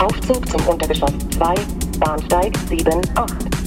Aufzug zum Untergeschoss 2, Bahnsteig 7, 8.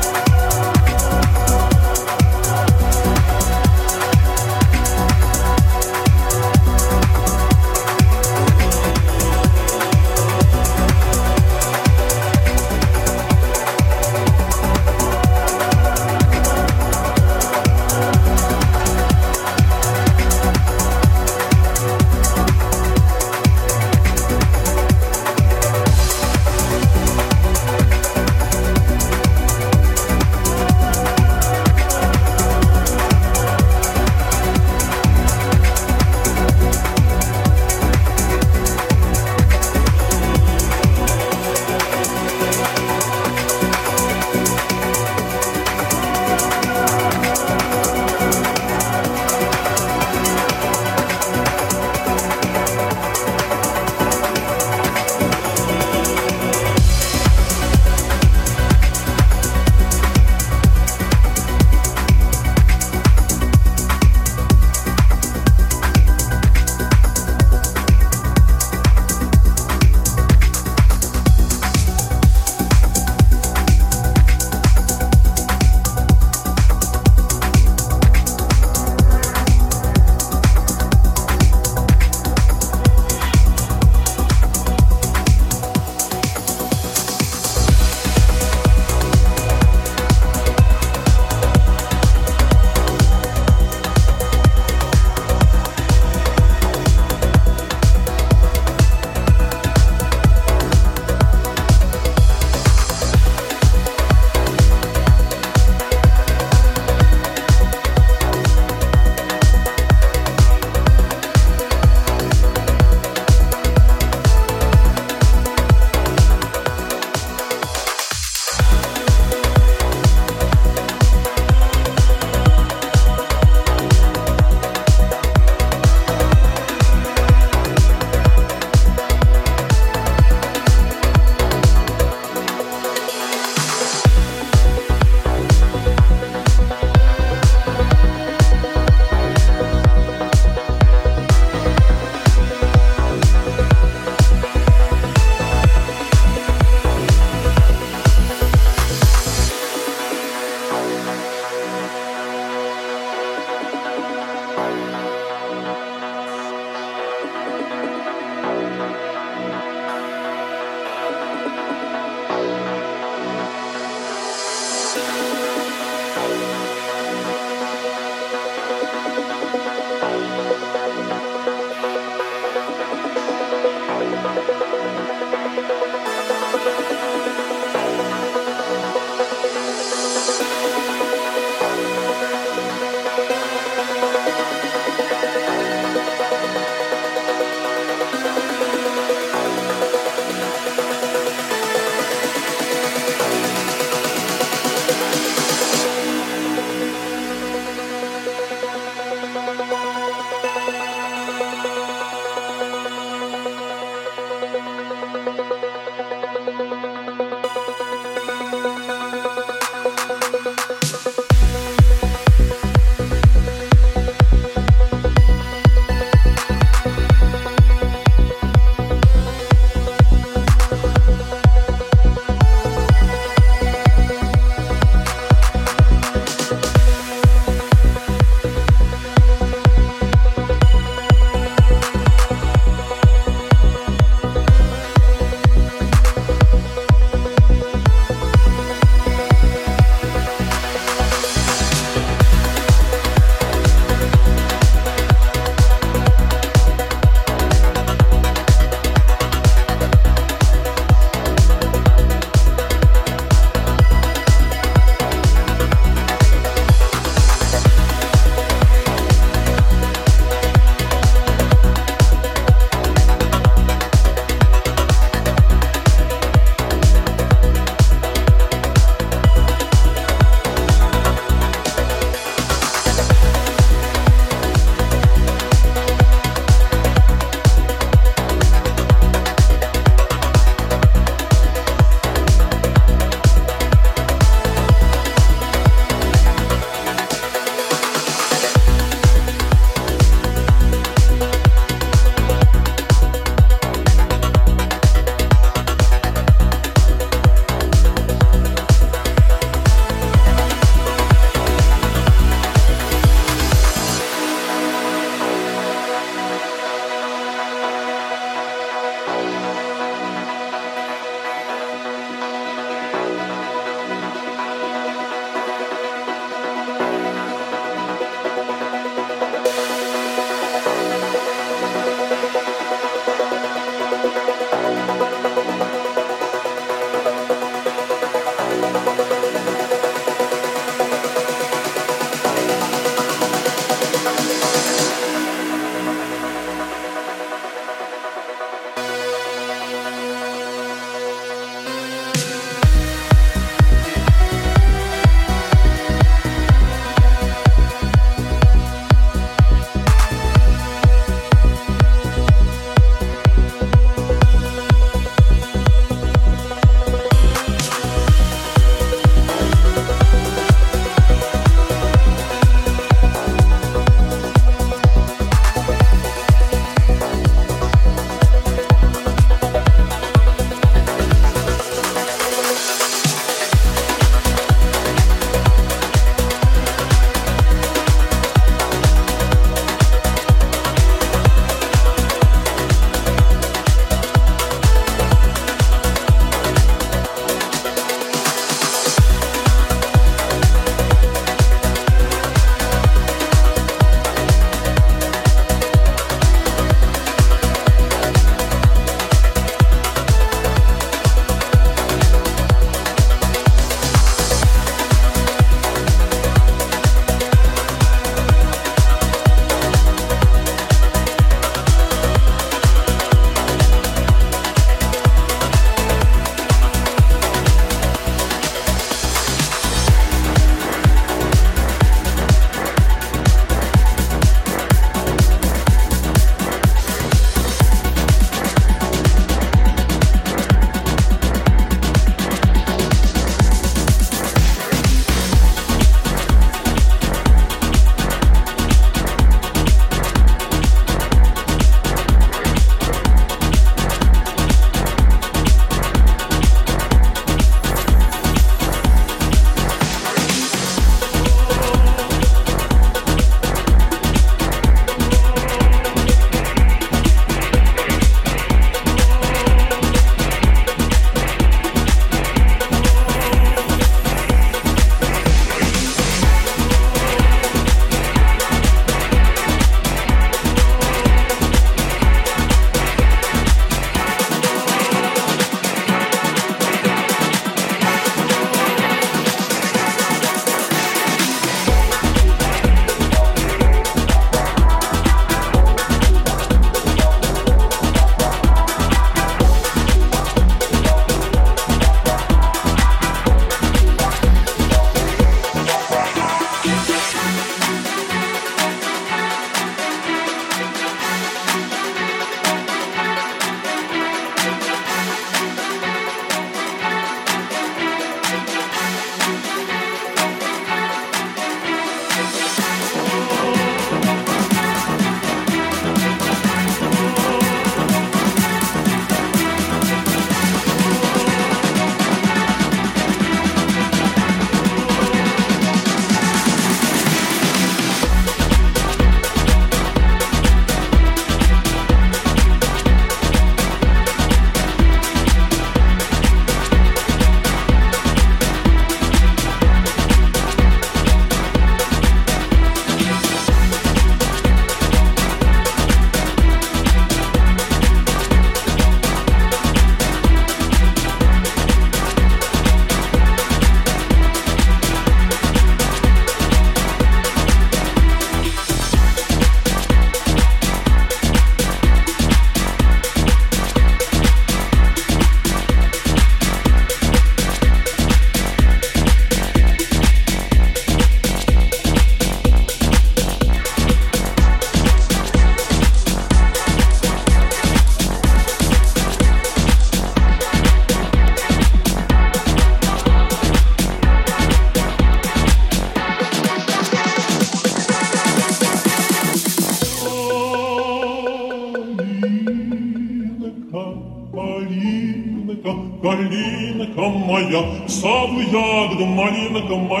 the mighty